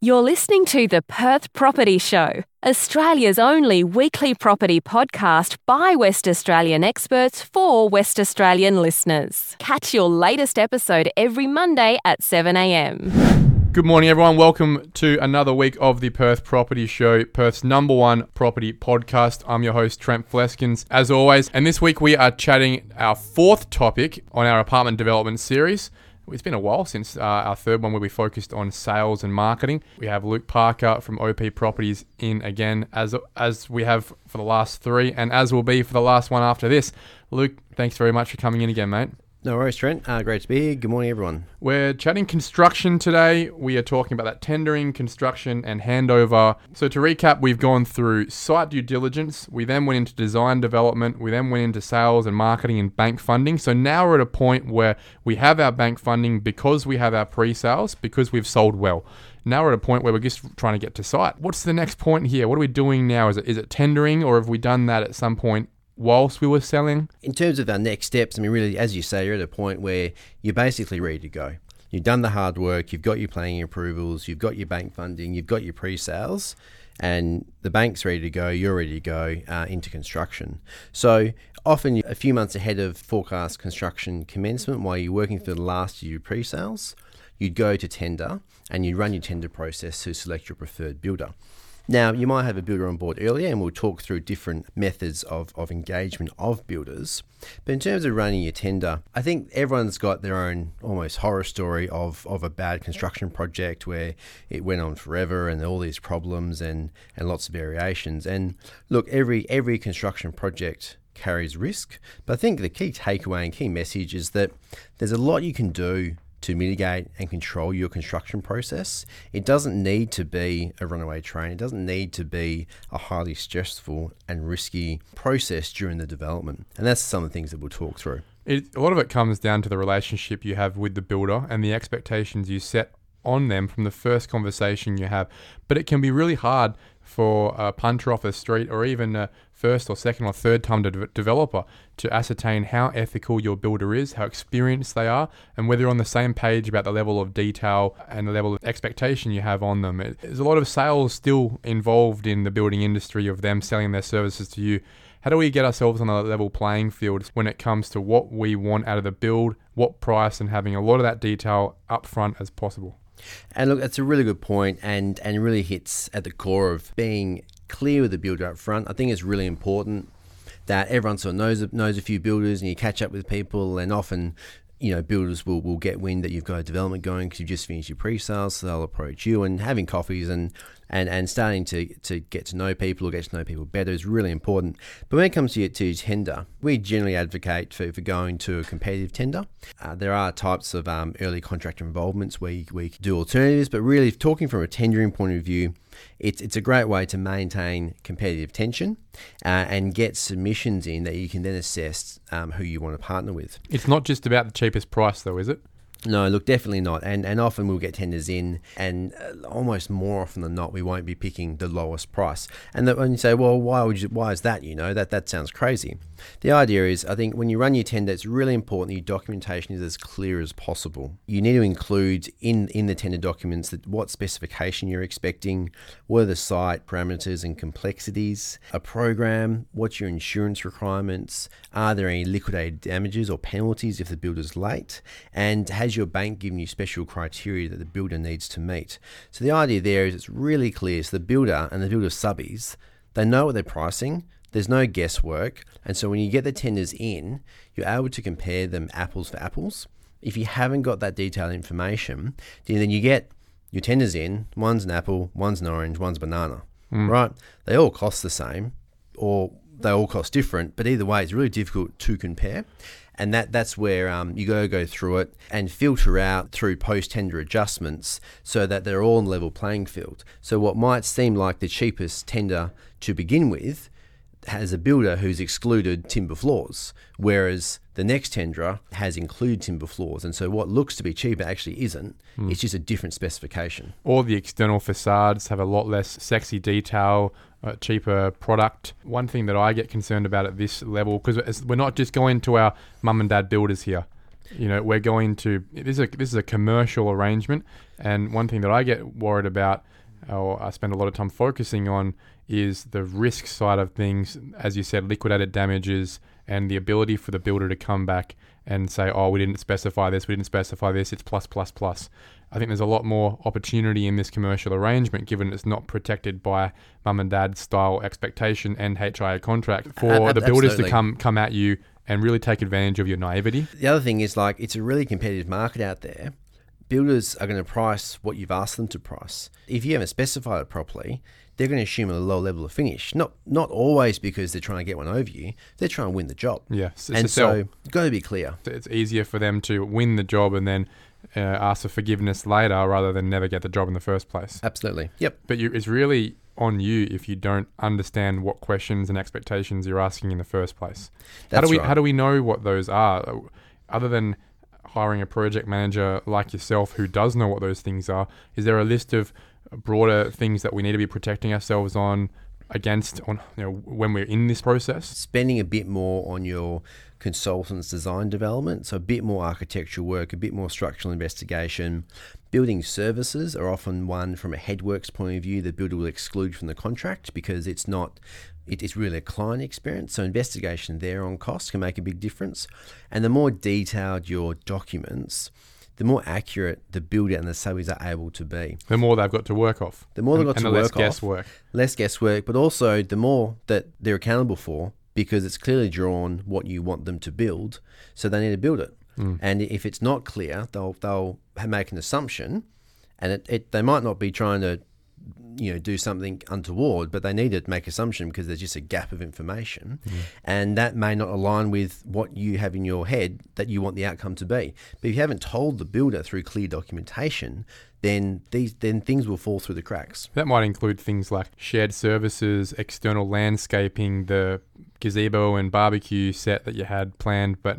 You're listening to the Perth Property Show, Australia's only weekly property podcast by West Australian experts for West Australian listeners. Catch your latest episode every Monday at 7am. Good morning, everyone. Welcome to another week of the Perth Property Show, Perth's number one property podcast. I'm your host, Trent Fleskens, as always. And this week we are chatting our fourth topic on our apartment development series. It's been a while since uh, our third one where we focused on sales and marketing. We have Luke Parker from OP Properties in again, as as we have for the last three, and as will be for the last one after this. Luke, thanks very much for coming in again, mate. No worries, Trent. Uh, great to be here. Good morning, everyone. We're chatting construction today. We are talking about that tendering, construction, and handover. So, to recap, we've gone through site due diligence. We then went into design development. We then went into sales and marketing and bank funding. So, now we're at a point where we have our bank funding because we have our pre sales, because we've sold well. Now we're at a point where we're just trying to get to site. What's the next point here? What are we doing now? Is it, is it tendering, or have we done that at some point whilst we were selling? In terms of our next steps, I mean, really, as you say, you're at a point where you're basically ready to go. You've done the hard work, you've got your planning approvals, you've got your bank funding, you've got your pre sales, and the bank's ready to go, you're ready to go uh, into construction. So, often a few months ahead of forecast construction commencement, while you're working through the last of pre sales, you'd go to tender and you'd run your tender process to select your preferred builder. Now, you might have a builder on board earlier, and we'll talk through different methods of, of engagement of builders. But in terms of running your tender, I think everyone's got their own almost horror story of, of a bad construction project where it went on forever and all these problems and, and lots of variations. And look, every every construction project carries risk. But I think the key takeaway and key message is that there's a lot you can do to mitigate and control your construction process. It doesn't need to be a runaway train. It doesn't need to be a highly stressful and risky process during the development. And that's some of the things that we'll talk through. It, a lot of it comes down to the relationship you have with the builder and the expectations you set on them from the first conversation you have. But it can be really hard for a punter off the street or even a first or second or third time de- developer to ascertain how ethical your builder is, how experienced they are, and whether you're on the same page about the level of detail and the level of expectation you have on them. It, there's a lot of sales still involved in the building industry of them selling their services to you. How do we get ourselves on a level playing field when it comes to what we want out of the build, what price, and having a lot of that detail up front as possible? And look, that's a really good point and, and really hits at the core of being clear with the builder up front. I think it's really important that everyone sort of knows knows a few builders and you catch up with people and often you know, builders will, will get wind that you've got a development going because you've just finished your pre-sales, so they'll approach you and having coffees and, and, and starting to, to get to know people or get to know people better is really important. But when it comes to, your, to tender, we generally advocate for, for going to a competitive tender. Uh, there are types of um, early contractor involvements where you, where you can do alternatives, but really talking from a tendering point of view, it's, it's a great way to maintain competitive tension uh, and get submissions in that you can then assess um, who you want to partner with. It's not just about the cheapest price, though, is it? No, look, definitely not. And and often we'll get tenders in, and uh, almost more often than not, we won't be picking the lowest price. And the, when you say, well, why would you? Why is that? You know, that that sounds crazy. The idea is, I think when you run your tender, it's really important that your documentation is as clear as possible. You need to include in in the tender documents that what specification you're expecting, what are the site parameters and complexities, a program, what's your insurance requirements, are there any liquidated damages or penalties if the builder's late, and has your bank given you special criteria that the builder needs to meet? So the idea there is it's really clear. So the builder and the builder subbies, they know what they're pricing there's no guesswork. And so when you get the tenders in, you're able to compare them apples for apples. If you haven't got that detailed information, then you get your tenders in, one's an apple, one's an orange, one's a banana, mm. right? They all cost the same or they all cost different, but either way, it's really difficult to compare. And that, that's where um, you to go through it and filter out through post tender adjustments so that they're all in level playing field. So, what might seem like the cheapest tender to begin with has a builder who's excluded timber floors, whereas the next tenderer has included timber floors. And so what looks to be cheaper actually isn't. Mm. It's just a different specification. All the external facades have a lot less sexy detail, a cheaper product. One thing that I get concerned about at this level, because we're not just going to our mum and dad builders here. You know, we're going to this is a this is a commercial arrangement, and one thing that I get worried about, or I spend a lot of time focusing on, is the risk side of things. As you said, liquidated damages and the ability for the builder to come back and say, "Oh, we didn't specify this, we didn't specify this. It's plus plus plus." I think there's a lot more opportunity in this commercial arrangement, given it's not protected by mum and dad style expectation and HIA contract for the builders to come come at you and really take advantage of your naivety. The other thing is like it's a really competitive market out there. Builders are going to price what you've asked them to price. If you haven't specified it properly, they're going to assume a low level of finish. Not not always because they're trying to get one over you. They're trying to win the job. It's and so got to be clear. it's easier for them to win the job and then uh, ask for forgiveness later rather than never get the job in the first place. Absolutely. Yep. But you, it's really on you if you don't understand what questions and expectations you're asking in the first place. how That's do we right. how do we know what those are? Other than hiring a project manager like yourself who does know what those things are, is there a list of broader things that we need to be protecting ourselves on against on you know when we're in this process? spending a bit more on your consultant's design development, so a bit more architectural work, a bit more structural investigation. Building services are often one from a headworks point of view the builder will exclude from the contract because it's not it is really a client experience. So investigation there on cost can make a big difference. And the more detailed your documents, the more accurate the builder and the subbies are able to be. The more they've got to work off. The more they've got and to the less work off. Less guesswork. less guesswork, but also the more that they're accountable for because it's clearly drawn what you want them to build, so they need to build it. Hmm. And if it's not clear, they'll they'll make an assumption, and it, it they might not be trying to you know do something untoward, but they need to make assumption because there's just a gap of information, and that may not align with what you have in your head that you want the outcome to be. But if you haven't told the builder through clear documentation, then these then things will fall through the cracks. That might include things like shared services, external landscaping, the gazebo and barbecue set that you had planned but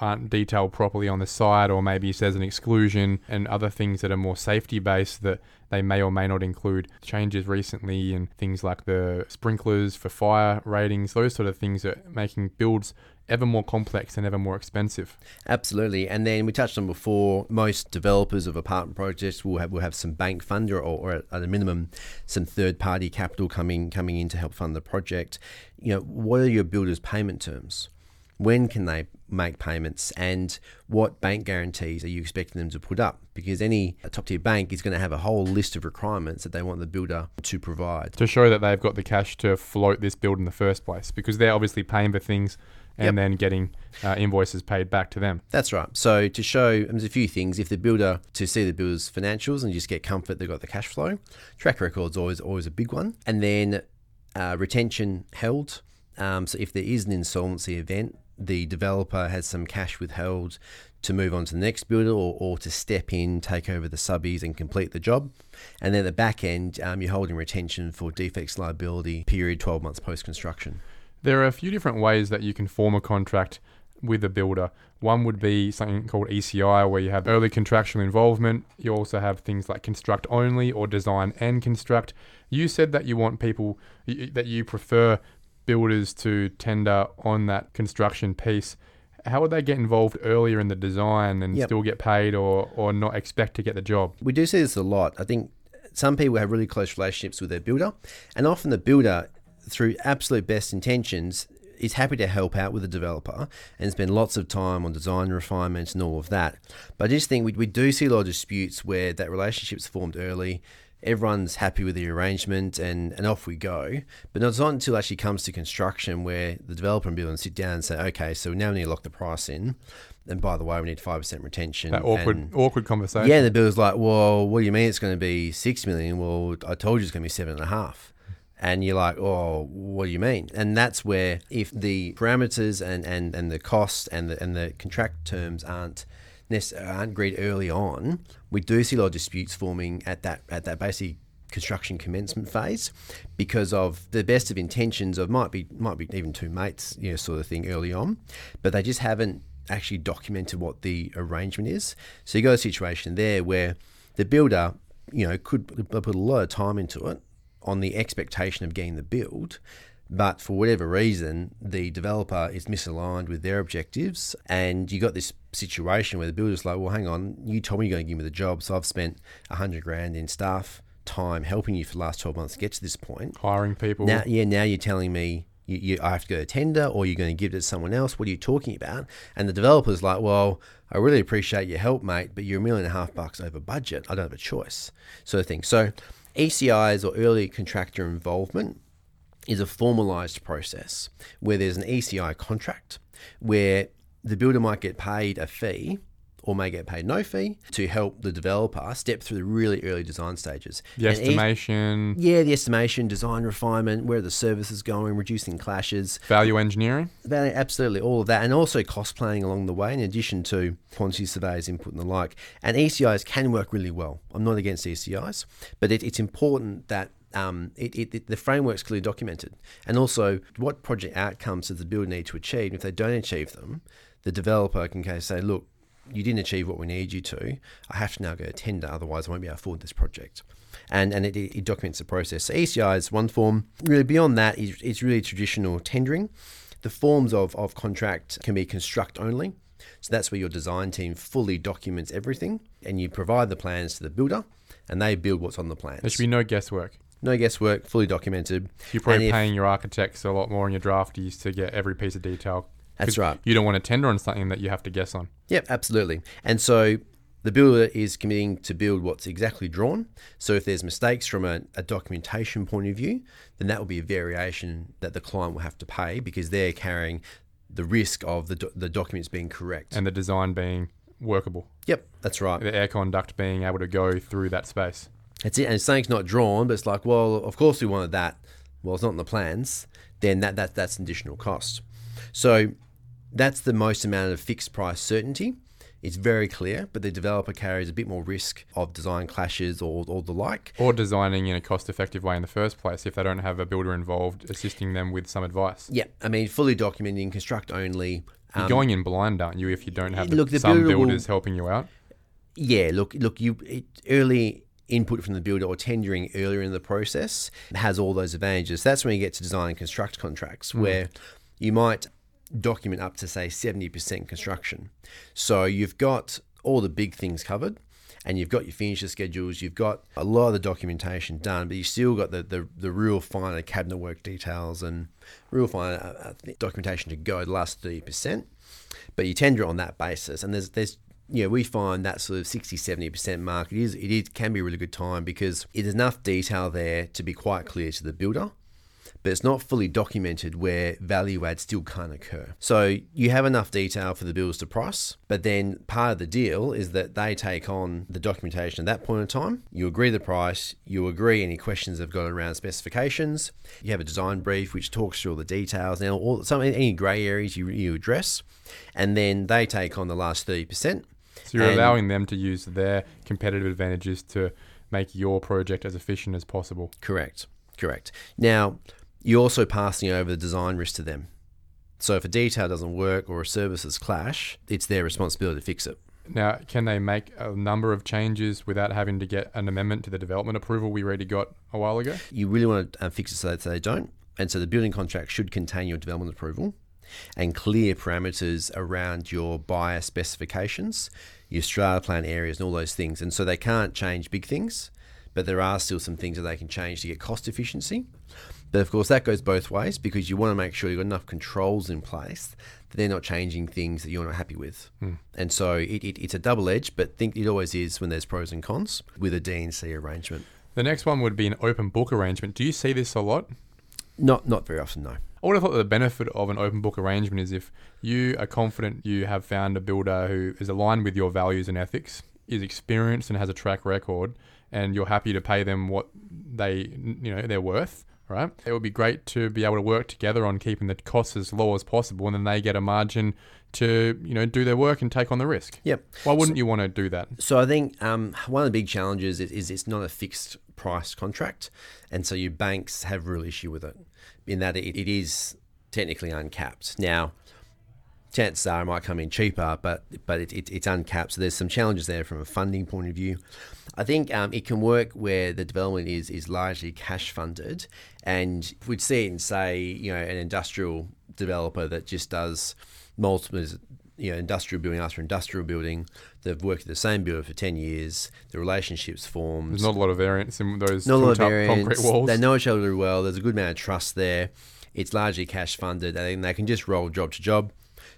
aren't detailed properly on the side, or maybe says an exclusion, and other things that are more safety based that they may or may not include. Changes recently and things like the sprinklers for fire ratings, those sort of things are making builds ever more complex and ever more expensive. Absolutely, and then we touched on before. Most developers of apartment projects will have will have some bank funder, or, or at, a minimum, some third party capital coming coming in to help fund the project. You know, what are your builders' payment terms? When can they make payments, and what bank guarantees are you expecting them to put up? Because any top tier bank is going to have a whole list of requirements that they want the builder to provide. to show that they've got the cash to float this build in the first place because they're obviously paying for things and Yep. then getting uh, invoices paid back to them. That's right. So to show, there's a few things. If the builder to see the builder's financials and just get comfort they've got the cash flow, track record's always always a big one. And then uh, retention held. Um, so if there is an insolvency event, the developer has some cash withheld to move on to the next builder or, or to step in, take over the subbies and complete the job. And then at the back end, um, you're holding retention for defects liability period 12 months post construction. There are a few different ways that you can form a contract with a builder. One would be something called ECI, where you have early contractual involvement. You also have things like construct only or design and construct. You said that you want people, that you prefer builders to tender on that construction piece. How would they get involved earlier in the design and Yep. still get paid or, or not expect to get the job? We do see this a lot. I think some people have really close relationships with their builder, and often the builder, through absolute best intentions, is happy to help out with the developer and spend lots of time on design refinements and all of that. But I just think we, we do see a lot of disputes where that relationship's formed early. Everyone's happy with the arrangement and, and off we go. But it's not until it actually comes to construction where the developer and builder sit down and say, okay, so now we need to lock the price in. And by the way, we need 5% retention. That awkward, and- awkward conversation. yeah, the builder's like, well, what do you mean it's going to be six million? Well, I told you it's going to be seven and a half. And you're like, oh, what do you mean? And that's where if the parameters and, and, and the cost and the and the contract terms aren't aren't agreed early on, we do see a lot of disputes forming at that at that basic construction commencement phase because of the best of intentions of might be might be even two mates, you know, sort of thing early on, but they just haven't actually documented what the arrangement is. So you got a situation there where the builder, you know, could put a lot of time into it on the expectation of getting the build, But for whatever reason, the developer is misaligned with their objectives, and you got this situation where the builder's like, "Well, hang on, you told me you're going to give me the job, so I've spent a hundred grand in staff time helping you for the last twelve months to get to this point. Hiring people. Now, yeah, now you're telling me you, you, I have to go to tender or you're going to give it to someone else. What are you talking about? And the developer's like, well, I really appreciate your help, mate, but you're a million and a half bucks over budget. I don't have a choice, sort of thing. So, ECIs or early contractor involvement is a formalized process where there's an ECI contract where the builder might get paid a fee or may get paid no fee to help the developer step through the really early design stages. The And e- estimation, yeah, the estimation, design refinement, where the service is going, reducing clashes, value engineering. Value- absolutely all of that, and also cost planning along the way, in addition to quantity surveys, input, and the like. And ECIs can work really well. I'm not against ECIs, but it, it's important that. Um, it, it, it- the framework's clearly documented, and also what project outcomes does the builder need to achieve? And if they don't achieve them, the developer can kind of say, "Look, you didn't achieve what we need you to. I have to now go to tender, otherwise I won't be able to afford this project." And and it, it documents the process. So ECI is one form. Really, beyond that, is it's really traditional tendering. The forms of, of contract can be construct only. So that's where your design team fully documents everything and you provide the plans to the builder and they build what's on the plans. There should be no guesswork. no guesswork, fully documented. You're probably if- paying your architects a lot more and your draftees to get every piece of detail. That's right. You don't want to tender on something that you have to guess on. Yep, absolutely. And so the builder is committing to build what's exactly drawn. So if there's mistakes from a, a documentation point of view, then that will be a variation that the client will have to pay because they're carrying the risk of the, do- the documents being correct. and the design being workable. yep, that's right. The air conduct being able to go through that space. That's it. And something's not drawn, but it's like, well, of course we wanted that. Well, it's not in the plans. Then that, that that's an additional cost. So that's the most amount of fixed price certainty. It's very clear, but the developer carries a bit more risk of design clashes or, or the like. Or designing in a cost effective way in the first place if they don't have a builder involved assisting them with some advice. Yeah, I mean, fully documenting, construct only. You're Um, going in blind, aren't you, if you don't have the, Look, the some builder will- builders helping you out? Yeah, look, look, you it, early input from the builder or tendering earlier in the process has all those advantages. That's when you get to design and construct contracts where you might document up to say 70% construction. So you've got all the big things covered and you've got your finisher schedules, you've got a lot of the documentation done, but you still got the, the, the real finer cabinet work details and real fine uh, uh, documentation to go the last 30%. But you tender on that basis. And there's, there's yeah, we find that sort of 60, 70% mark, it is, it is, can be a really good time because it is enough detail there to be quite clear to the builder, but it's not fully documented where value add still can't occur. So you have enough detail for the builders to price, but then part of the deal is that they take on the documentation at that point in time. You agree the price, you agree any questions they've got around specifications, you have a design brief which talks through all the details and all some any grey areas you, you address, and then they take on the last 30%. So you're allowing them to use their competitive advantages to make your project as efficient as possible. Correct. Correct. Now, you're also passing over the design risk to them. So if a detail doesn't work or a services clash, it's their responsibility to fix it. Now, can they make a number of changes without having to get an amendment to the development approval we already got a while ago? You really want to uh, fix it so that they don't. And so the building contract should contain your development approval and clear parameters around your buyer specifications, your strata plan areas, and all those things. And so they can't change big things, but there are still some things that they can change to get cost efficiency. But of course, that goes both ways because you want to make sure you've got enough controls in place that they're not changing things that you're not happy with. Hmm. And so it, it, it's a double edge, but think it always is when there's pros and cons with a D&C arrangement. The next one would be an open book arrangement. Do you see this a lot? Not not very often, no. I would have thought that the benefit of an open book arrangement is if you are confident you have found a builder who is aligned with your values and ethics, is experienced and has a track record, and you're happy to pay them what they you know they're worth. Right? It would be great to be able to work together on keeping the costs as low as possible, and then they get a margin to you know do their work and take on the risk. Yep. Why wouldn't you want to do that? So I think um, one of the big challenges is, is it's not a fixed price contract, and so your banks have real issue with it, in that it, it is technically uncapped. Now, chances are it might come in cheaper, but but it, it, it's uncapped. So there's some challenges there from a funding point of view. I think um, it can work where the development is is largely cash funded, and we'd see it in say you know an industrial developer that just does multiple you know, industrial building after industrial building. They've worked at the same builder for 10 years. The relationships formed. There's not a lot of variance in those not a lot of variance. concrete walls. They know each other well. There's a good amount of trust there. It's largely cash funded and they can just roll job to job.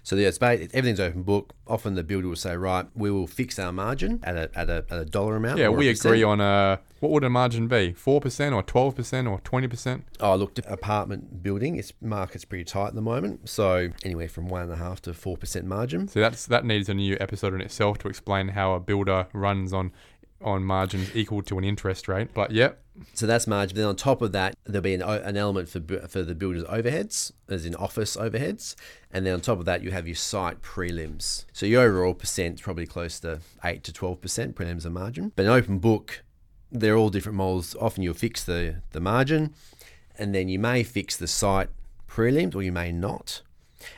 So yeah, it's everything's open book. Often the builder will say, right, we will fix our margin at a, at a, at a dollar amount. Yeah, we agree on a, what would a margin be? 4% or 12% or 20%? Oh, look, apartment building, its market's pretty tight at the moment. So anywhere from 1.5 to 4% margin. So that's that needs a new episode in itself to explain how a builder runs on on margins equal to an interest rate. But yeah. So that's margin. Then on top of that, there'll be an, an element for for the builder's overheads, as in office overheads, and then on top of that, you have your site prelims. So your overall percent probably close to eight to twelve percent prelims and margin. But an open book, they're all different models. Often you'll fix the the margin, and then you may fix the site prelims, or you may not.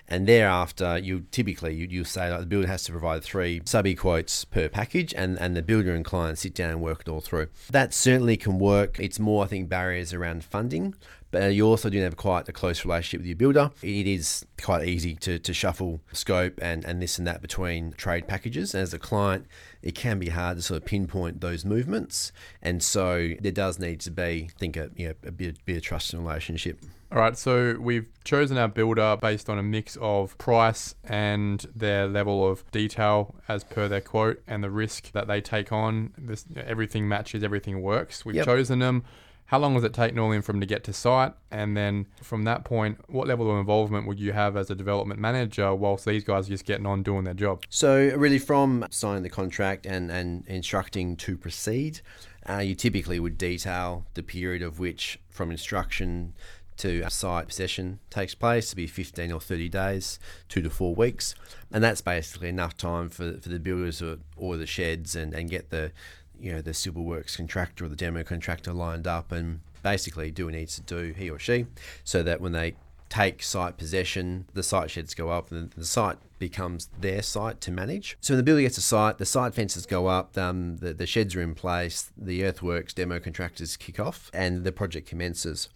And thereafter, you typically you, you say like the builder has to provide three subby quotes per package, and, and the builder and client sit down and work it all through. That certainly can work. It's more, I think, barriers around funding. But you also do have quite a close relationship with your builder. It is quite easy to, to shuffle scope and, and this and that between trade packages. As a client, it can be hard to sort of pinpoint those movements. And so there does need to be, I think, a, you know, a bit, bit of trust and relationship. All right, so we've chosen our builder based on a mix of price and their level of detail as per their quote and the risk that they take on. This everything matches, everything works. We've yep. chosen them. How long does it take normally for them to get to site? And then from that point, what level of involvement would you have as a development manager whilst these guys are just getting on doing their job? So really from signing the contract and, and instructing to proceed, uh, you typically would detail the period of which from instruction to site possession takes place to be 15 or 30 days, two to four weeks. And that's basically enough time for, for the builders or, or the sheds and, and get the you know the civil works contractor or the demo contractor lined up and basically do what needs to do he or she so that when they take site possession the site sheds go up and the site becomes their site to manage so when the builder gets a site the site fences go up um, the, the sheds are in place the earthworks demo contractors kick off and the project commences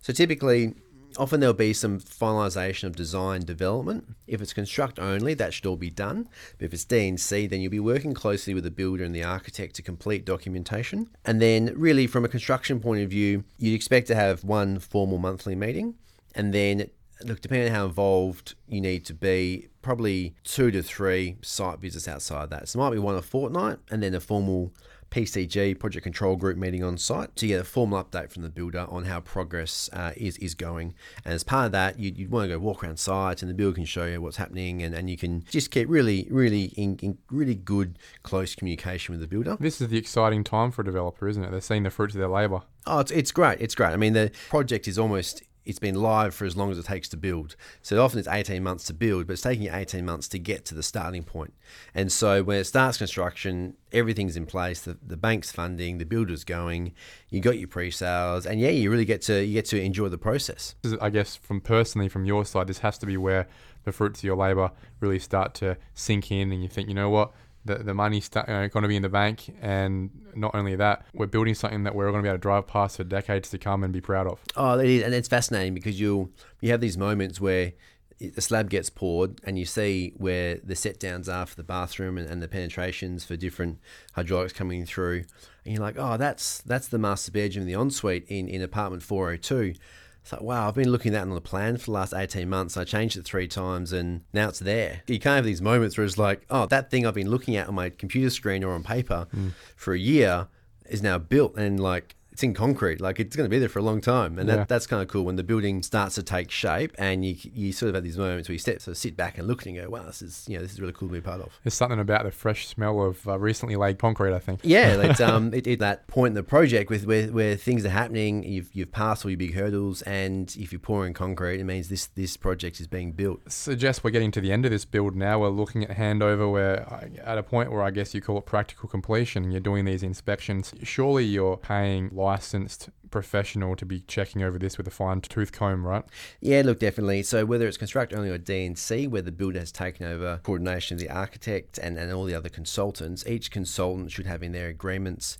so typically, often there'll be some finalisation of design development. If it's construct only, that should all be done. But if it's D&C, then you'll be working closely with the builder and the architect to complete documentation. And then, really, from a construction point of view, you'd expect to have one formal monthly meeting. And then, look, depending on how involved you need to be, probably two to three site visits outside that. So it might be one a fortnight and then a formal PCG project control group meeting on site to get a formal update from the builder on how progress uh, is is going. And as part of that, you'd, you'd, want to go walk around site, and the builder can show you what's happening, and, and you can just keep really, really in, in really good close communication with the builder. This is the exciting time for a developer, isn't it? They're seeing the fruits of their labour. Oh, it's, it's great. It's great. I mean, the project is almost it's been live for as long as it takes to build. So often it's 18 months to build, but it's taking 18 months to get to the starting point. And so when it starts construction, everything's in place. The, the bank's funding, the builder's going. You got your pre-sales, and yeah, you really get to you get to enjoy the process. I guess from personally from your side, this has to be where the fruits of your labour really start to sink in, and you think, you know what, the, the money's st- uh, going to be in the bank. And not only that, we're building something that we're going to be able to drive past for decades to come and be proud of. Oh, it is. And it's fascinating because you'll, you have these moments where the slab gets poured and you see where the set downs are for the bathroom and, and the penetrations for different hydraulics coming through. And you're like, oh, that's that's the master bedroom, the ensuite in, in apartment 402. It's like, wow, I've been looking at that on the plan for the last 18 months. I changed it three times and now it's there. You can't have these moments where it's like, oh, that thing I've been looking at on my computer screen or on paper mm. for a year is now built and like it's in concrete. Like it's going to be there for a long time, and yeah. that, that's kind of cool when the building starts to take shape, and you you sort of have these moments where you step, sort of sit back and look and go, wow, this is you know this is really cool to be part of. There's something about the fresh smell of uh, recently laid concrete. I think. Yeah, it's um it, it, that point in the project with where, where things are happening, you've you've passed all your big hurdles, and if you're pouring concrete, it means this this project is being built. So Suggest we're getting to the end of this build now. We're looking at handover. Where at a point where I guess you call it practical completion. You're doing these inspections. Surely you're paying licensed professional to be checking over this with a fine tooth comb, right? Yeah, look, definitely. So whether it's construct only or D&C, where the builder has taken over coordination of the architect and, and all the other consultants, each consultant should have in their agreements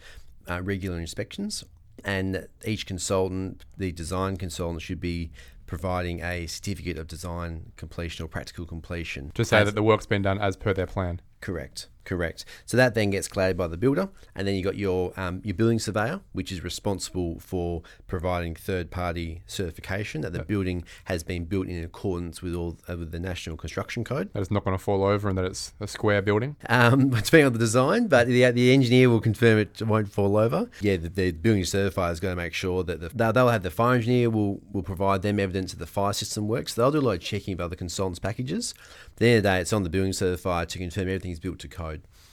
uh, regular inspections. And each consultant, the design consultant, should be providing a certificate of design completion or practical completion. To say As- that the work's been done as per their plan. Correct, correct. So that then gets cleared by the builder, and then you got your um, your building surveyor, which is responsible for providing third party certification that the building has been built in accordance with all uh, with the National Construction Code. That it's not going to fall over and that it's a square building. Um, depending on the design, but the, the engineer will confirm it won't fall over. Yeah, the, the building certifier is going to make sure that the, they'll, they'll have the fire engineer will will provide them evidence that the fire system works. They'll do a lot of checking of other consultants' packages. At the end of the day, it's on the building certifier to confirm everything's built to code.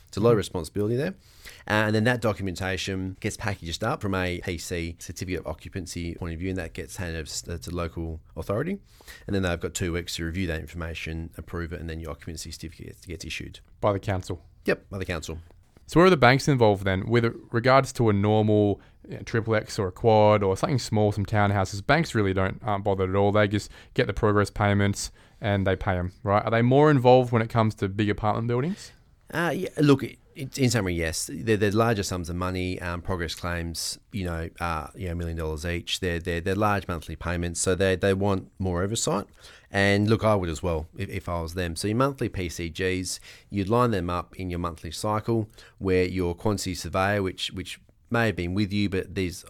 It's a lot of responsibility there. And then that documentation gets packaged up from a PC certificate of occupancy point of view, and that gets handed over to the local authority. And then they've got two weeks to review that information, approve it, and then your occupancy certificate gets, issued. by the council. Yep, by the council. So where are the banks involved then? With regards to a normal you know, triple X or a quad or something small, some townhouses, banks really don't aren't bothered at all. They just get the progress payments and they pay them, right? Are they more involved when it comes to big apartment buildings? Uh, yeah, look, in summary, yes, they're, they're larger sums of money. Um, progress claims, you know, are you know, a million dollars each. They're, they're they're large monthly payments, so they they want more oversight. And look, I would as well if, if I was them. So your monthly PCGs, you'd line them up in your monthly cycle, where your quantity surveyor, which which may have been with you, but these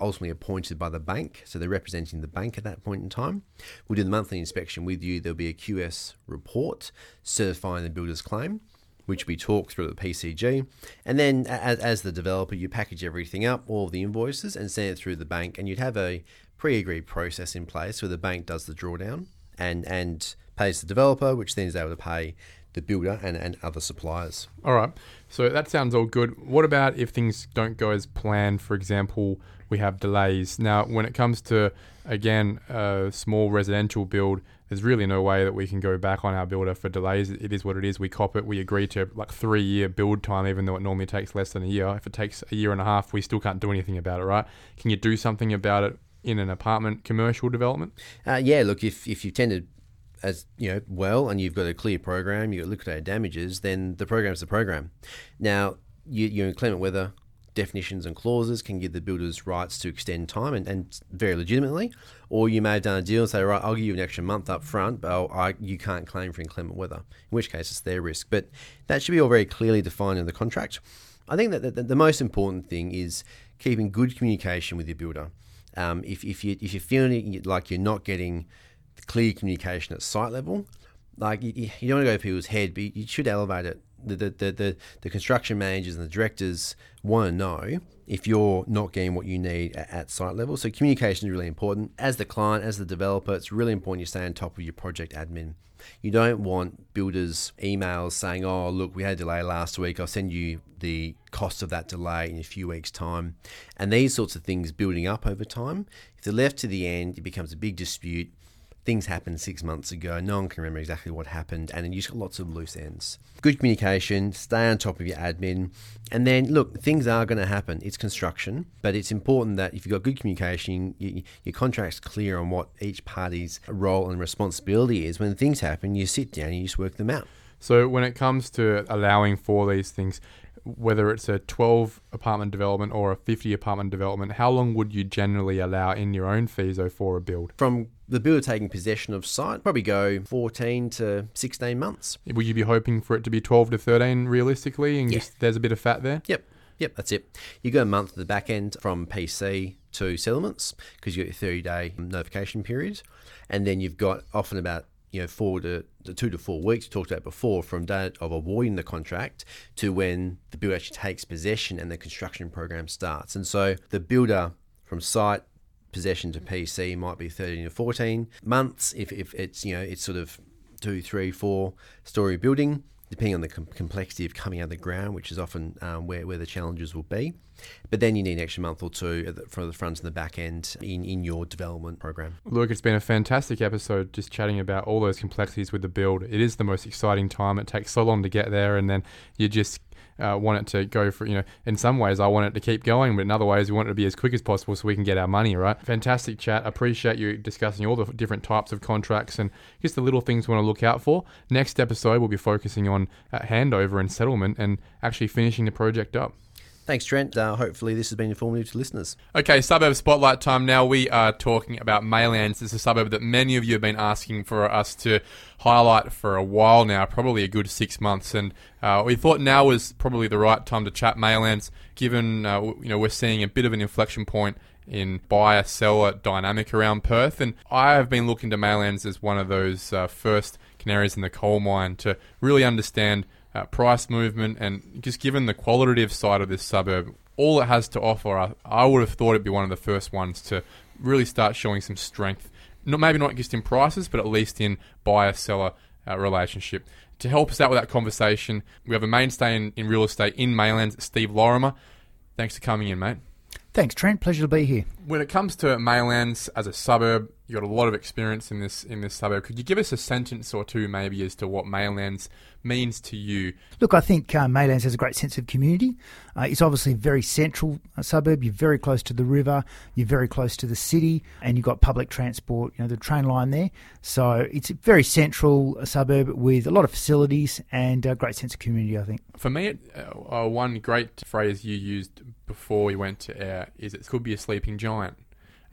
ultimately appointed by the bank, so they're representing the bank at that point in time. We'll do the monthly inspection with you. There'll be a QS report certifying the builder's claim which we talk through the PCG. And then, as, as the developer, you package everything up, all the invoices, and send it through the bank. And you'd have a pre agreed process in place where the bank does the drawdown and, and pays the developer, which then is able to pay the builder and, and other suppliers. All right. So that sounds all good. What about if things don't go as planned? For example, we have delays. Now, when it comes to, again, a small residential build, there's really no way that we can go back on our builder for delays. It is what it is. We cop it. We agree to like three year build time, even though it normally takes less than a year. If it takes a year and a half, we still can't do anything about it, right? Can you do something about it in an apartment commercial development? Uh, yeah, look, if, if you've tended as you know well and you've got a clear program, you've got liquidated damages, then the program's the program. Now, you, you're inclement weather definitions and clauses can give the builders rights to extend time and, and very legitimately. Or you may have done a deal and say, right, I'll give you an extra month up front, but I, you can't claim for inclement weather, in which case it's their risk. But that should be all very clearly defined in the contract. I think that the, the most important thing is keeping good communication with your builder. Um, if, if, you, if you're feeling like you're not getting clear communication at site level, like you, you don't want to go over people's head, but you should elevate it the, the, the, the, construction managers and the directors want to know if you're not getting what you need at, at, site level. So communication is really important. As the client, as the developer, it's really important you stay on top of your project admin. You don't want builders emails saying, "Oh, look, we had a delay last week. I'll send you the cost of that delay in a few weeks' time." And these sorts of things building up over time. If they're left to the end, it becomes a big dispute things happened six months ago. No one can remember exactly what happened, and you've got lots of loose ends. Good communication, stay on top of your admin, and then look, things are going to happen. It's construction, but it's important that if you've got good communication, you, your contract's clear on what each party's role and responsibility is. When things happen, you sit down and you just work them out. So when it comes to allowing for these things, whether it's a 12 apartment development or a 50 apartment development, how long would you generally allow in your own feaso for a build? From the builder taking possession of site, probably go 14 to 16 months. Would you be hoping for it to be 12 to 13 realistically? And Yeah. just there's a bit of fat there? Yep. Yep, that's it. You go a month to the back end from PC to settlements because you got your 30 day notification period. And then you've got often about you know four to, to two to four weeks. We talked about before from date of awarding the contract to when the builder actually takes possession and the construction program starts. And so the builder from site possession to PC might be 13 to 14 months if, if it's you know it's sort of two, three, four story building, depending on the com- complexity of coming out of the ground, which is often um, where, where the challenges will be. But then you need an extra month or two the- for the front and the back end in, in your development program. Look, it's been a fantastic episode just chatting about all those complexities with the build. It is the most exciting time. It takes so long to get there, and then you just uh, want it to go for, you know, in some ways I want it to keep going, but in other ways we want it to be as quick as possible so we can get our money, right? Fantastic chat. Appreciate you discussing all the different types of contracts and just the little things we want to look out for. Next episode, we'll be focusing on uh, handover and settlement and actually finishing the project up. Thanks, Trent. Uh, hopefully, this has been informative to listeners. Okay, suburb spotlight time. Now we are talking about Maylands. It's a suburb that many of you have been asking for us to highlight for a while now, probably a good six months. And uh, we thought now was probably the right time to chat Maylands, given uh, you know we're seeing a bit of an inflection point in buyer seller dynamic around Perth. And I have been looking to Maylands as one of those uh, first canaries in the coal mine to really understand uh, price movement, and just given the qualitative side of this suburb, all it has to offer, I, I would have thought it'd be one of the first ones to really start showing some strength. Not maybe not just in prices, but at least in buyer-seller uh, relationship. To help us out with that conversation, we have a mainstay in, in real estate in Maylands, Steve Lorrimer. Thanks for coming in, mate. Thanks, Trent. Pleasure to be here. When it comes to Maylands as a suburb, you've got a lot of experience in this in this suburb. Could you give us a sentence or two, maybe, as to what Maylands means to you? Look, I think uh, Maylands has a great sense of community. Uh, it's obviously a very central uh, suburb. You're very close to the river. You're very close to the city, and you've got public transport. You know the train line there. So it's a very central uh, suburb with a lot of facilities and a great sense of community. I think. For me, it, uh, uh, one great phrase you used before we went to air is it could be a sleeping giant.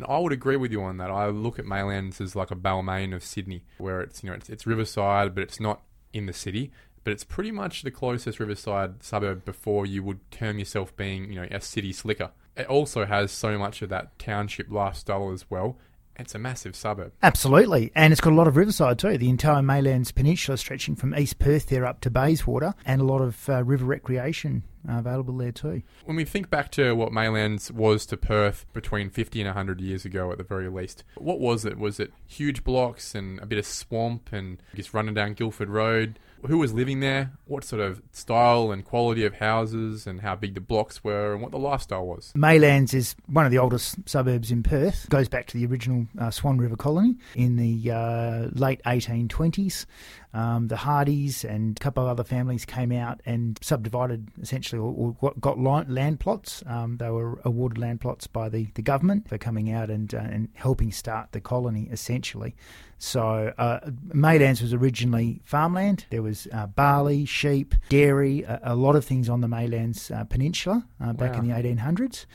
And I would agree with you on that. I look at Maylands as like a Balmain of Sydney, where it's you know it's, it's riverside, but it's not in the city. But it's pretty much the closest riverside suburb before you would term yourself being you know a city slicker. It also has so much of that township lifestyle as well. It's a massive suburb. Absolutely, and it's got a lot of riverside too. The entire Maylands Peninsula stretching from East Perth there up to Bayswater, and a lot of uh, river recreation uh, available there too. When we think back to what Maylands was to Perth between 50 and 100 years ago at the very least, what was it? Was it huge blocks and a bit of swamp and just running down Guildford Road? Who was living there? What sort of style and quality of houses and how big the blocks were and what the lifestyle was? Maylands is one of the oldest suburbs in Perth. Goes back to the original uh, Swan River colony in the uh, late 1820s. Um, the Hardys and a couple of other families came out and subdivided essentially or, or got land plots. Um, they were awarded land plots by the, the government for coming out and, uh, and helping start the colony essentially. So uh, Maylands was originally farmland. There was uh, barley, sheep, dairy, a, a, lot of things on the Maylands uh, Peninsula uh, back Wow. in the 1800s.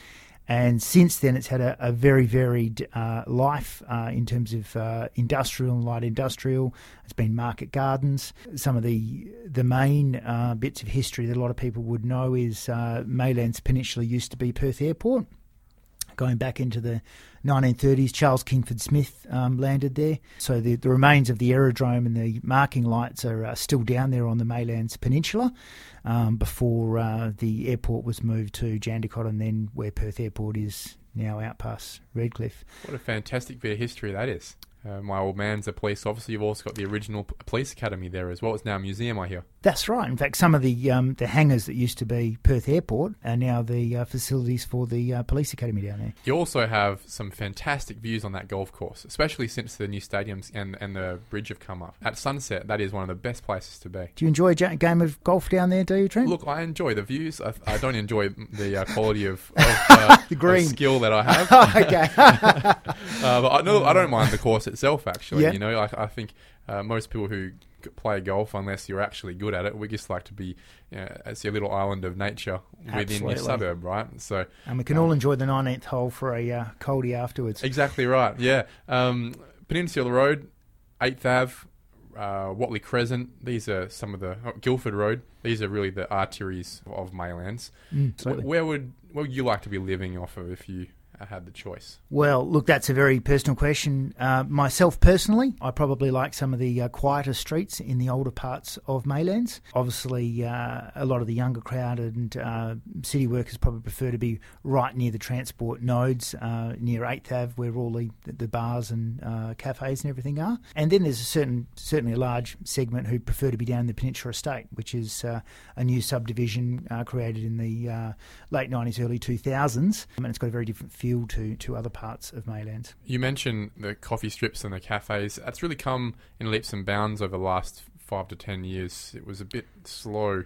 And since then, it's had a, a very varied uh, life uh, in terms of uh, industrial and light industrial. It's been market gardens. Some of the the main uh, bits of history that a lot of people would know is uh, Maylands Peninsula used to be Perth Airport. Going back into the 1930s, Charles Kingford Smith um, landed there. So the, the remains of the aerodrome and the marking lights are uh, still down there on the Maylands Peninsula um, before uh, the airport was moved to Jandakot and then where Perth Airport is now out past Redcliffe. What a fantastic bit of history that is. Uh, my old man's a police officer. You've also got the original police academy there as well. It's now a museum, I hear. That's right. In fact, some of the um, the hangars that used to be Perth Airport are now the uh, facilities for the uh, police academy down there. You also have some fantastic views on that golf course, especially since the new stadiums and, and the bridge have come up. At sunset, that is one of the best places to be. Do you enjoy a game of golf down there, do you, Trent? Look, I enjoy the views. I, I don't enjoy the uh, quality of, of, uh, The green. of skill that I have. okay. Uh, but I, no, I don't mind the course itself. Actually, Yeah. you know, I, I think uh, most people who play golf, unless you're actually good at it, we just like to be, you know, it's your little island of nature within Absolutely. your suburb, right? So and we can all enjoy the 19th hole for a uh, coldie afterwards. exactly right. Yeah, um, Peninsula Road, Eighth Ave. Uh, Whatley Crescent. These are some of the oh, Guildford Road. These are really the arteries of Maylands. Mm, Wh- absolutely. Where would where would you like to be living off of if you had the choice? Well, look, that's a very personal question. Uh, myself personally, I probably like some of the uh, quieter streets in the older parts of Maylands. Obviously, uh, a lot of the younger crowd and uh, city workers probably prefer to be right near the transport nodes, uh, near 8th Ave, where all the, the bars and cafes and everything are. And then there's a certain, certainly a large segment who prefer to be down in the Peninsula Estate, which is a new subdivision created in the late 90s, early 2000s, and it's got a very different feel to, to other parts of Maylands. You mentioned the coffee strips and the cafes. That's really come in leaps and bounds over the last five to ten years. It was a bit slow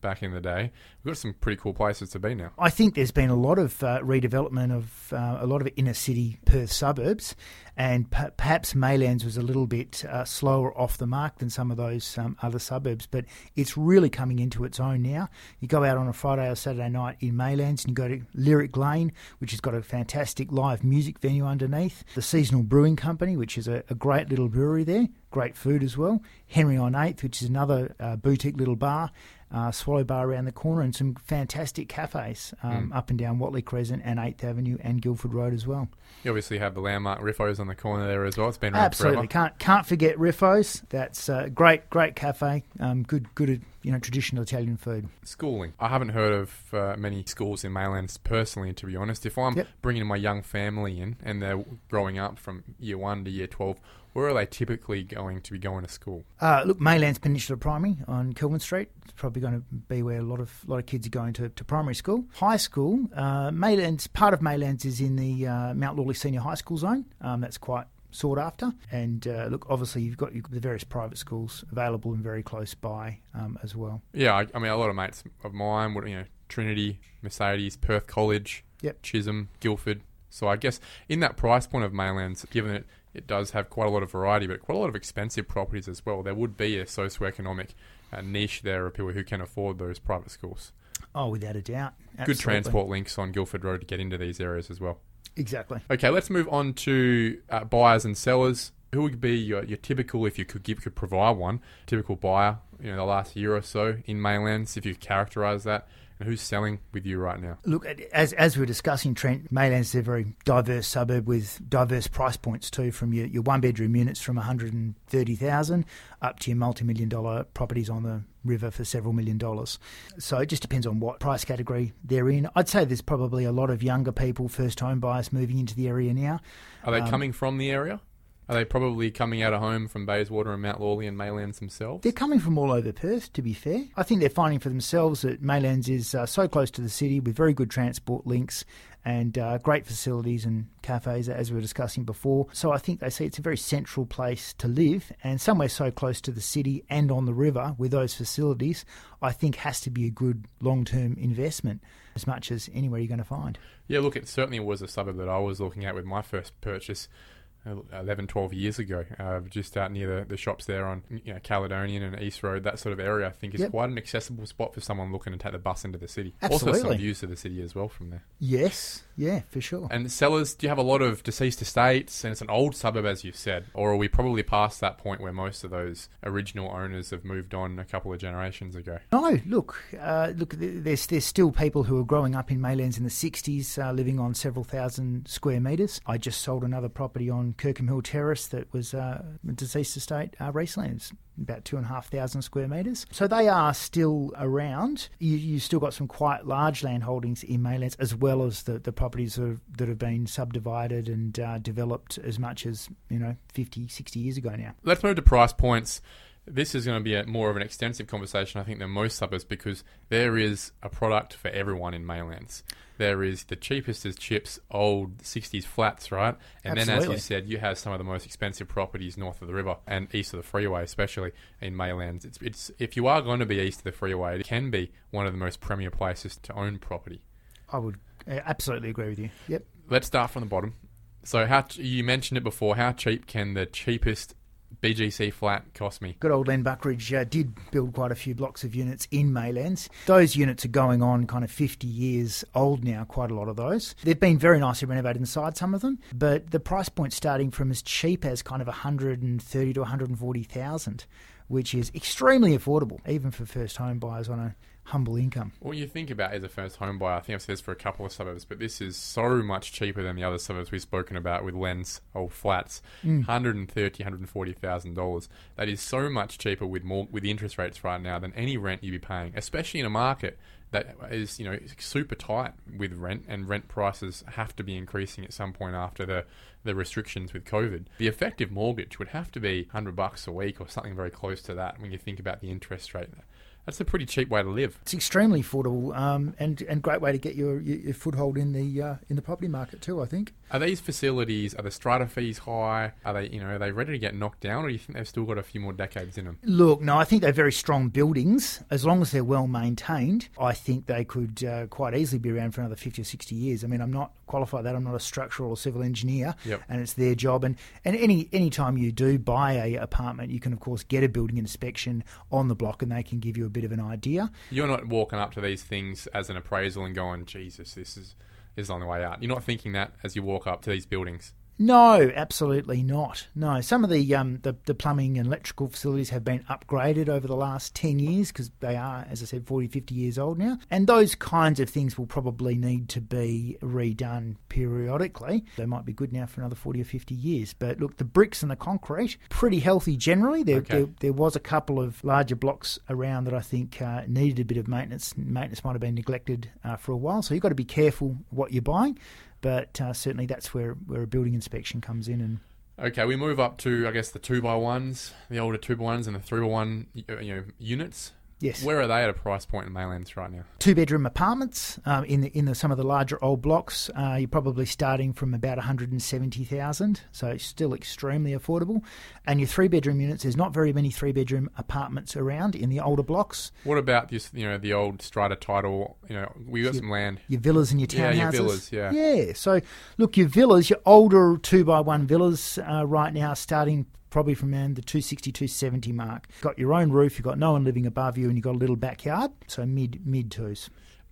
back in the day. We've got some pretty cool places to be now. I think there's been a lot of uh, redevelopment of uh, a lot of inner city Perth suburbs, and p- perhaps Maylands was a little bit uh, slower off the mark than some of those um, other suburbs, but it's really coming into its own now. You go out on a Friday or Saturday night in Maylands and you go to Lyric Lane, which has got a fantastic live music venue underneath, the Seasonal Brewing Company, which is a, a great little brewery there, great food as well, Henry on 8th, which is another uh, boutique little bar, uh, Swallow Bar around the corner, and some fantastic cafes um, mm. up and down Whatley Crescent and 8th Avenue and Guildford Road as well. You obviously have the landmark Riffos on the corner there as well. It's been absolutely forever. can't can't forget Riffos. That's a great great cafe. Um, good good you know traditional Italian food. Schooling. I haven't heard of uh, many schools in Maylands personally. To be honest, if I'm yep. bringing my young family in and they're growing up from year one to year twelve, where are they typically going to be going to school? Uh, look, Maylands Peninsula Primary on Kelvin Street. It's probably going to be where a lot of lot of kids are going to, to primary school. High school, uh, Maylands, part of Maylands is in the uh, Mount Lawley Senior High School zone. Um, that's quite sought after. And uh, look, obviously, you've got, you've got, the various private schools available and very close by um, as well. Yeah, I, I, mean, a lot of mates of mine, would, you know, Trinity, Mercedes, Perth College, yep. Chisholm, Guildford. So I guess in that price point of Maylands, given that it does have quite a lot of variety, but quite a lot of expensive properties as well, there would be a socioeconomic uh, niche there of people who can afford those private schools. Oh, without a doubt. Absolutely. Good transport links on Guildford Road to get into these areas as well. Exactly. Okay, let's move on to uh, buyers and sellers. Who would be your, your typical, if you could give, could provide one, typical buyer, you know, the last year or so in Maylands, if you characterise that, and who's selling with you right now? Look, as as we are discussing, Trent, Maylands is a very diverse suburb with diverse price points too, from your, your one bedroom units from 130,000 up to your multi million dollar properties on the river for several million dollars. So it just depends on what price category they're in. I'd say there's probably a lot of younger people, first home buyers moving into the area now. Are they um, coming from the area? Are they probably coming out of home from Bayswater and Mount Lawley and Maylands themselves? They're coming from all over Perth, to be fair. I think they're finding for themselves that Maylands is uh, so close to the city with very good transport links and uh, great facilities and cafes, as we were discussing before. So I think they see it's a very central place to live, and somewhere so close to the city and on the river with those facilities, I think has to be a good long term investment as much as anywhere you're going to find. Yeah, look, it certainly was a suburb that I was looking at with my first purchase. 11, 12 years ago, uh, just out near the, the shops there on you know, Caledonian and East Road, that sort of area, I think is yep. quite an accessible spot for someone looking to take the bus into the city. Absolutely. Also, some views of the city as well from there. Yes, yeah, for sure. And sellers, do you have a lot of deceased estates? And it's an old suburb, as you've said, or are we probably past that point where most of those original owners have moved on a couple of generations ago? No, look, uh, look, there's there's still people who are growing up in Maylands in the '60s, uh, living on several thousand square metres. I just sold another property on Kirkham Hill Terrace that was uh, a deceased estate uh. It's about two and a half thousand square metres. So they are still around. You, you still got some quite large land holdings in Maylands, as well as the, the properties that have, that have been subdivided and uh, developed as much as, you know, 50, 60 years ago now. Let's move to price points. This is going to be a, more of an extensive conversation, I think, than most suburbs because there is a product for everyone in Maylands there is the cheapest is chips, old 60s flats, right? And Absolutely. then, as you said, you have some of the most expensive properties north of the river and east of the freeway, especially in Maylands. It's, it's if you are going to be east of the freeway, it can be one of the most premier places to own property. I would absolutely agree with you. Yep. Let's start from the bottom. So, how you mentioned it before? How cheap can the cheapest BGC flat cost me. Good old Len Buckeridge uh, did build quite a few blocks of units in Maylands. Those units are going on kind of 50 years old now, quite a lot of those. They've been very nicely renovated inside, some of them, but the price point starting from as cheap as kind of 130 to 140,000, which is extremely affordable, even for first home buyers on a humble income. Well, you think about as a first home buyer, I think I've said this for a couple of suburbs, but this is so much cheaper than the other suburbs we've spoken about with Lens or flats. Mm. Hundred and thirty, hundred and forty thousand dollars. That is so much cheaper with more with the interest rates right now than any rent you'd be paying, especially in a market that is you know super tight with rent and rent prices have to be increasing at some point after the the restrictions with COVID. The effective mortgage would have to be 100 bucks a week or something very close to that when you think about the interest rate. That's a pretty cheap way to live. It's extremely affordable um, and and great way to get your, your, your foothold in the uh, in the property market too. I think. Are these facilities are the strata fees high? Are they you know are they ready to get knocked down, or do you think they've still got a few more decades in them? Look, no, I think they're very strong buildings. As long as they're well maintained, I think they could uh, quite easily be around for another fifty or sixty years. I mean, I'm not qualified that. I'm not a structural or civil engineer, Yep. and it's their job. And and any any time you do buy a apartment, you can of course get a building inspection on the block, and they can give you a bit of an idea. You're not walking up to these things as an appraisal and going, Jesus, this is is on the way out. You're not thinking that as you walk up to these buildings. No, absolutely not. No, some of the um, the, the plumbing and electrical facilities have been upgraded over the last 10 years because they are, as I said, 40, 50 years old now. And those kinds of things will probably need to be redone periodically. They might be good now for another 40 or 50 years. But look, the bricks and the concrete, pretty healthy generally. There, Okay. there, there was a couple of larger blocks around that I think uh, needed a bit of maintenance. Maintenance might have been neglected uh, for a while. So you've got to be careful what you're buying. But uh, certainly that's where, where a building inspection comes in and Okay, we move up to I guess the two by ones, the older two by ones, and the three by one you know units. Yes. Where are they at a price point in Maylands right now? Two bedroom apartments um, in the, in the, some of the larger old blocks. Uh, you're probably starting from about 170,000, so it's still extremely affordable. And your three bedroom units, there's not very many three bedroom apartments around in the older blocks. What about this? You know, the old strata title. You know, we got some land. Your villas and your Yeah, townhouses. your villas, yeah. Yeah. So, look, your villas, your older two by one villas uh, right now, starting probably from around the 260, 270 mark. Got your own roof, you've got no one living above you, and you've got a little backyard. So mid mid twos.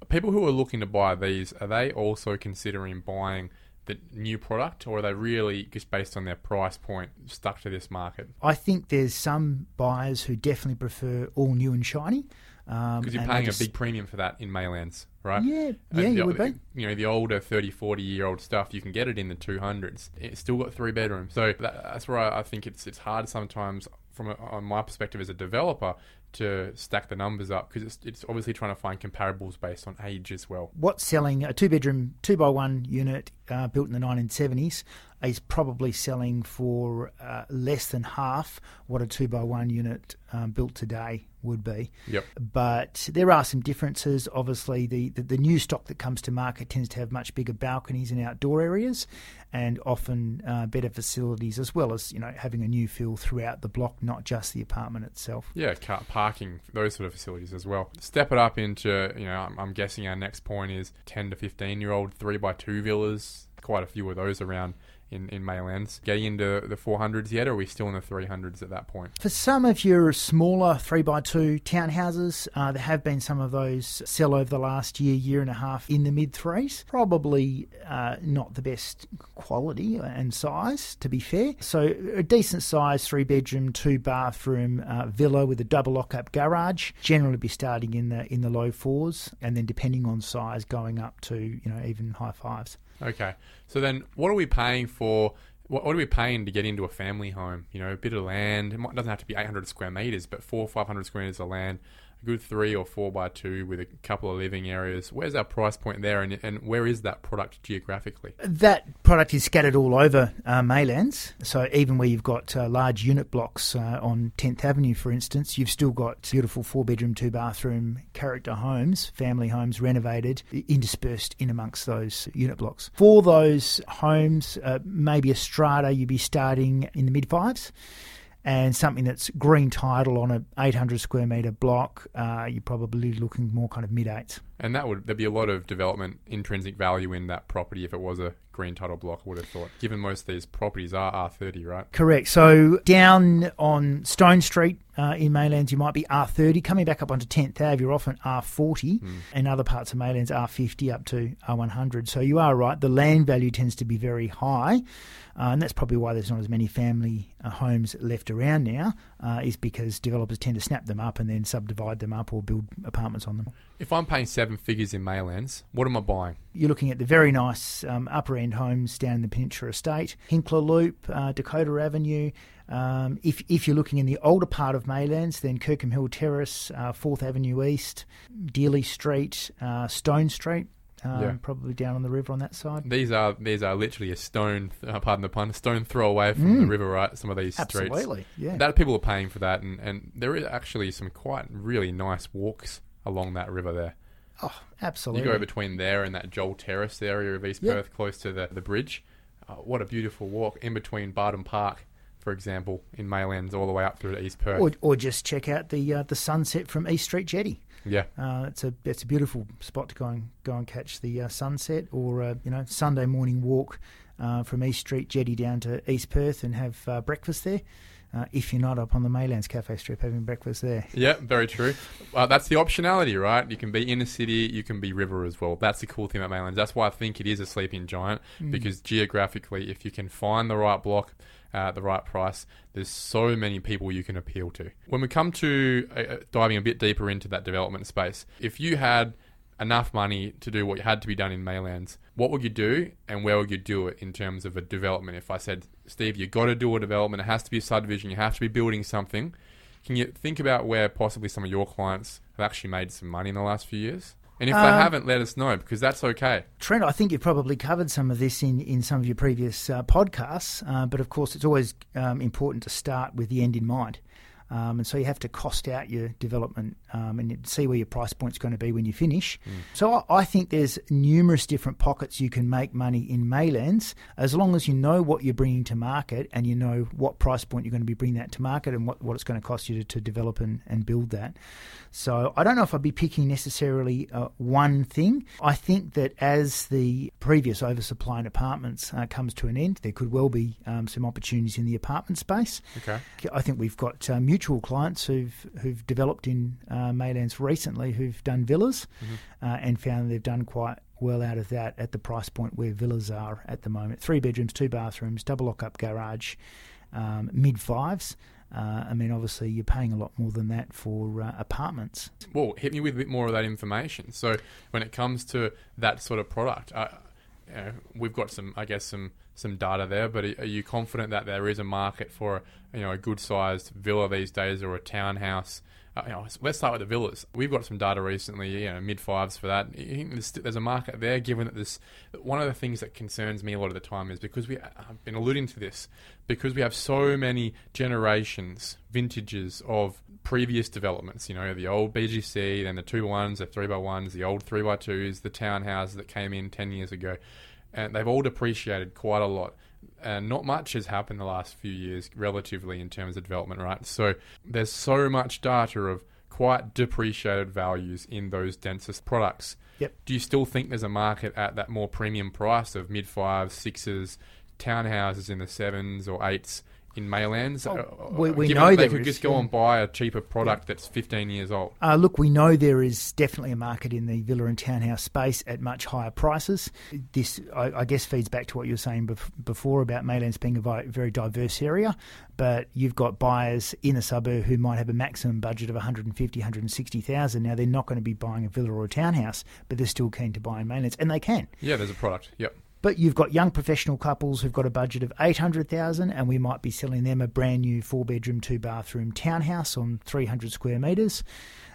People who are looking to buy these, are they also considering buying the new product, or are they really just based on their price point stuck to this market? I think there's some buyers who definitely prefer all new and shiny. Um, Because you're paying just- a big premium for that in Maylands, right? Yeah, And yeah, the, you would be. You know, the older 30, 40 year old stuff, you can get it in the 200s. It's still got three bedrooms. So that, that's where I, I think it's it's hard sometimes, from a, on my perspective as a developer, to stack the numbers up because it's, it's obviously trying to find comparables based on age as well. What's selling a two bedroom, two by one unit uh, built in the 1970s is probably selling for uh, less than half what a two by one unit um, built today would be. Yep. But there are some differences. Obviously, the, the, the new stock that comes to market tends to have much bigger balconies and outdoor areas, and often uh, better facilities, as well as you know having a new feel throughout the block, not just the apartment itself. Yeah, car parking, those sort of facilities as well. Step it up into, you know, I'm, I'm guessing our next point is 10 to 15 year old 3 by 2 villas. Quite a few of those around in, in Maylands. Getting into the 400s yet, or are we still in the 300s at that point? For some of your smaller three by two townhouses, uh, there have been some of those sell over the last year, year and a half in the mid threes. Probably uh, not the best quality and size, to be fair. So a decent size three bedroom, two bathroom uh, villa with a double lock up garage generally be starting in the in the low fours, and then depending on size, going up to you know even high fives. Okay. So then, what are we paying for? What, what are we paying to get into a family home? You know, a bit of land. It doesn't have to be 800 square meters, but four or 500 square meters of land. Good three or four by two with a couple of living areas. Where's our price point there, and, and where is that product geographically? That product is scattered all over uh, Maylands. So even where you've got uh, large unit blocks uh, on 10th Avenue, for instance, you've still got beautiful four bedroom, two bathroom character homes, family homes renovated, interspersed in amongst those unit blocks. For those homes, uh, maybe a strata, you'd be starting in the mid fives. And something that's green title on a 800 square metre block, uh, you're probably looking more kind of mid eights. And that would there'd be a lot of development intrinsic value in that property if it was a green title block. I would have thought, given most of these properties are R thirty, right? Correct. So down on Stone Street uh, in Maylands, you might be R30. Coming back up onto 10th Ave, you're often R40, and other parts of Maylands R50 up to R100. So you are right. The land value tends to be very high, uh, and that's probably why there's not as many family uh, homes left around now. Uh, is because developers tend to snap them up and then subdivide them up or build apartments on them. If I'm paying seven figures in Maylands, what am I buying? You're looking at the very nice um, upper end homes down in the Peninsula Estate, Hinkler Loop, uh, Dakota Avenue. Um, if, if you're looking in the older part of Maylands, then Kirkham Hill Terrace, uh, 4th Avenue East, Dealey Street, uh, Stone Street, um, Yeah. probably down on the river on that side. These are these are literally a stone, uh, pardon the pun, a stone throw away from the river, right? Some of these streets. Mm. Absolutely, yeah. That people are paying for that, and, and there is actually some quite really nice walks along that river there. oh, absolutely. You go between there and that Joel Terrace area of East Yep. Perth, close to the, the bridge. Uh, what a beautiful walk in between Bardon Park, for example, in Maylands, all the way up through to East Perth. or, or just check out the uh, the sunset from East Street Jetty. yeah, Uh, it's a it's a beautiful spot to go and go and catch the uh, sunset, or uh, you know Sunday morning walk uh, from East Street Jetty down to East Perth and have uh, breakfast there. Uh, if you're not up on the Maylands Cafe Strip having breakfast there, yeah, very true. Uh, that's the optionality, right? You can be inner city, you can be river as well. That's the cool thing about Maylands. That's why I think it is a sleeping giant because geographically, if you can find the right block uh, at the right price, there's so many people you can appeal to. When we come to uh, uh, diving a bit deeper into that development space, if you had enough money to do what had to be done in Maylands, what would you do and where would you do it in terms of a development? If I said, Steve, you've got to do a development, it has to be a subdivision, you have to be building something. Can you think about where possibly some of your clients have actually made some money in the last few years? And if they Uh, haven't, let us know because that's okay. Trent, I think you've probably covered some of this in, in some of your previous uh, podcasts, uh, but of course, it's always um, important to start with the end in mind. Um, and so you have to cost out your development um, and see where your price point's going to be when you finish. So I, I think there's numerous different pockets you can make money in Maylands as long as you know what you're bringing to market and you know what price point you're going to be bringing that to market and what, what it's going to cost you to, to develop and, and build that. So I don't know if I'd be picking necessarily uh, one thing. I think that as the previous oversupply in apartments uh, comes to an end, there could well be um, some opportunities in the apartment space. Okay. I think we've got uh, mutual clients who've who've developed in uh, Maylands recently who've done villas uh, and found they've done quite well out of that at the price point where villas are at the moment. Three bedrooms, two bathrooms, double lock up garage, um, mid fives. Uh, I mean, obviously, you're paying a lot more than that for uh, apartments. Well, hit me with a bit more of that information. So when it comes to that sort of product, uh, you know, we've got some, I guess, some some data there. But are are you confident that there is a market for you know a good sized villa these days or a townhouse? Uh, you know, let's start with the villas. We've got some data recently, you know, mid fives for that. There's, there's a market there, given that this. One of the things that concerns me a lot of the time is because we, I've been alluding to this, because we have so many generations, vintages of previous developments. You know, the old BGC, then the two ones, the three by ones, the old three by twos, the townhouses that came in ten years ago, and they've all depreciated quite a lot. And not much has happened the last few years, relatively in terms of development, right? So there's so much data of quite depreciated values in those densest products. Yep. Do you still think there's a market at that more premium price of mid fives, sixes, townhouses in the sevens or eights in Maylands? Oh, Uh, we- we know they could just go yeah. and buy a cheaper product that's 15 years old. Uh, look, we know there is definitely a market in the villa and townhouse space at much higher prices. This, I, I guess, feeds back to what you were saying bef- before about Maylands being a vi- very diverse area. But you've got buyers in a suburb who might have a maximum budget of 150, 160,000. Now they're not going to be buying a villa or a townhouse, but they're still keen to buy in Maylands, and they can. Yeah, there's a product. Yep. But you've got young professional couples who've got a budget of eight hundred thousand, and we might be selling them a brand new four bedroom, two bathroom townhouse on three hundred square metres.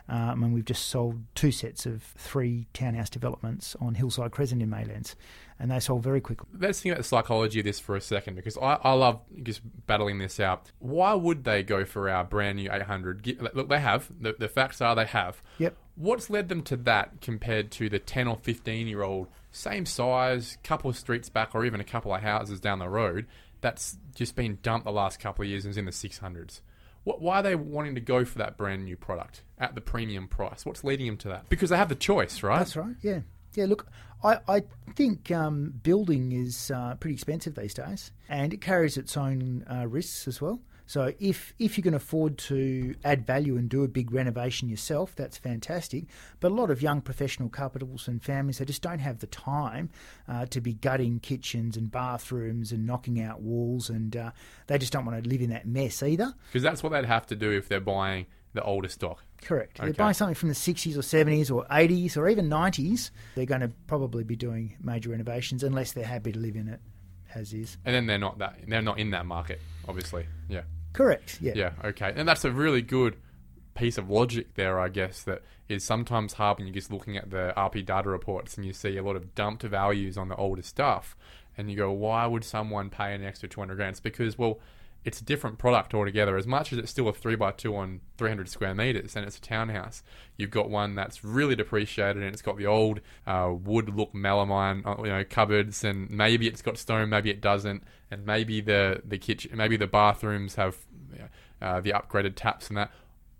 Um, and we've just sold two sets of three townhouse developments on Hillside Crescent in Maylands, and they sold very quickly. Let's think about the psychology of this for a second because I, I love just battling this out. Why would they go for our brand new 800? Look, they have. The, the facts are they have. Yep. What's led them to that compared to the 10 or 15 year old, same size, couple of streets back, or even a couple of houses down the road, that's just been dumped the last couple of years and is in the 600s? What, why are they wanting to go for that brand new product at the premium price? What's leading them to that? Because they have the choice, right? That's right. Yeah. Yeah, look, I, I think um, building is uh, pretty expensive these days, and it carries its own uh, risks as well. So if if you can afford to add value and do a big renovation yourself, that's fantastic. But a lot of young professional couples and families they just don't have the time uh, to be gutting kitchens and bathrooms and knocking out walls, and uh, they just don't want to live in that mess either. Because that's what they'd have to do if they're buying the older stock. Correct. If they're buying something from the 60s or 70s or 80s or even 90s, they're going to probably be doing major renovations unless they're happy to live in it as is. And then they're not that they're not in that market, obviously. Yeah. Correct. Yeah. Yeah, okay. And that's a really good piece of logic there, I guess, that is sometimes hard when you're just looking at the RP data reports and you see a lot of dumped values on the older stuff. And you go, why would someone pay an extra 200 grand? It's because, well, it's a different product altogether. As much as it's still a three by two on 300 square meters and it's a townhouse, you've got one that's really depreciated and it's got the old uh, wood look melamine uh, you know, cupboards and maybe it's got stone, maybe it doesn't. And maybe the, the kitchen, maybe the bathrooms have uh, the upgraded taps and that.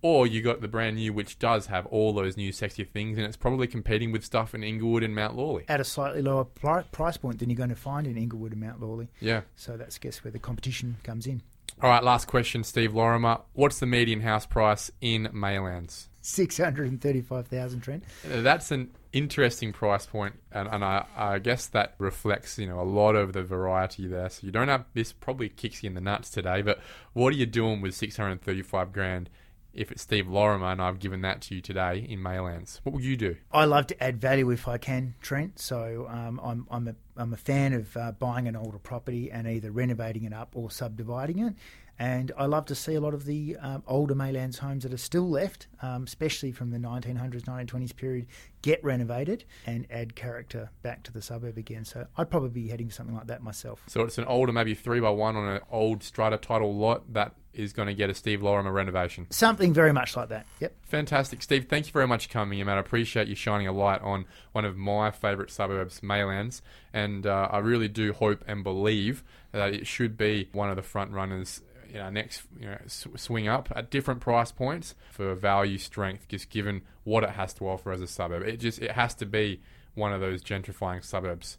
Or you got the brand new, which does have all those new sexy things, and it's probably competing with stuff in Inglewood and Mount Lawley. At a slightly lower pri- price point than you're going to find in Inglewood and Mount Lawley. Yeah. So that's, I guess, where the competition comes in. All right, last question, Steve Lorrimer. What's the median house price in Maylands? 635,000, Trent. That's an interesting price point, and, and I, I guess that reflects, you know, a lot of the variety there. So you don't have this probably kicks you in the nuts today, but what are you doing with 635 grand if it's Steve Lorrimer and I've given that to you today in Maylands? What would you do? I love to add value if I can, Trent. So um, I'm, I'm, a, I'm a fan of uh, buying an older property and either renovating it up or subdividing it. And I love to see a lot of the um, older Maylands homes that are still left, um, especially from the 1900s, 1920s period, get renovated and add character back to the suburb again. So I'd probably be heading for something like that myself. So it's an older, maybe three by one on an old strata title lot that is going to get a Steve Lorrimer renovation. Something very much like that. Yep. Fantastic, Steve. Thank you very much for coming in, man. I appreciate you shining a light on one of my favourite suburbs, Maylands, and uh, I really do hope and believe that it should be one of the front runners. In our next you know, swing up at different price points for value strength, just given what it has to offer as a suburb. It just it has to be one of those gentrifying suburbs.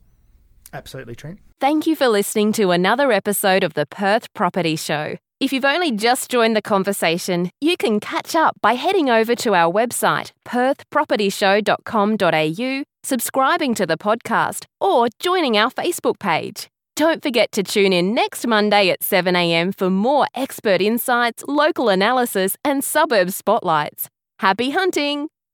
Absolutely, Trent. Thank you for listening to another episode of the Perth Property Show. If you've only just joined the conversation, you can catch up by heading over to our website, perthpropertyshow.com.au, subscribing to the podcast, or joining our Facebook page. Don't forget to tune in next Monday at 7am for more expert insights, local analysis, and suburb spotlights. Happy hunting!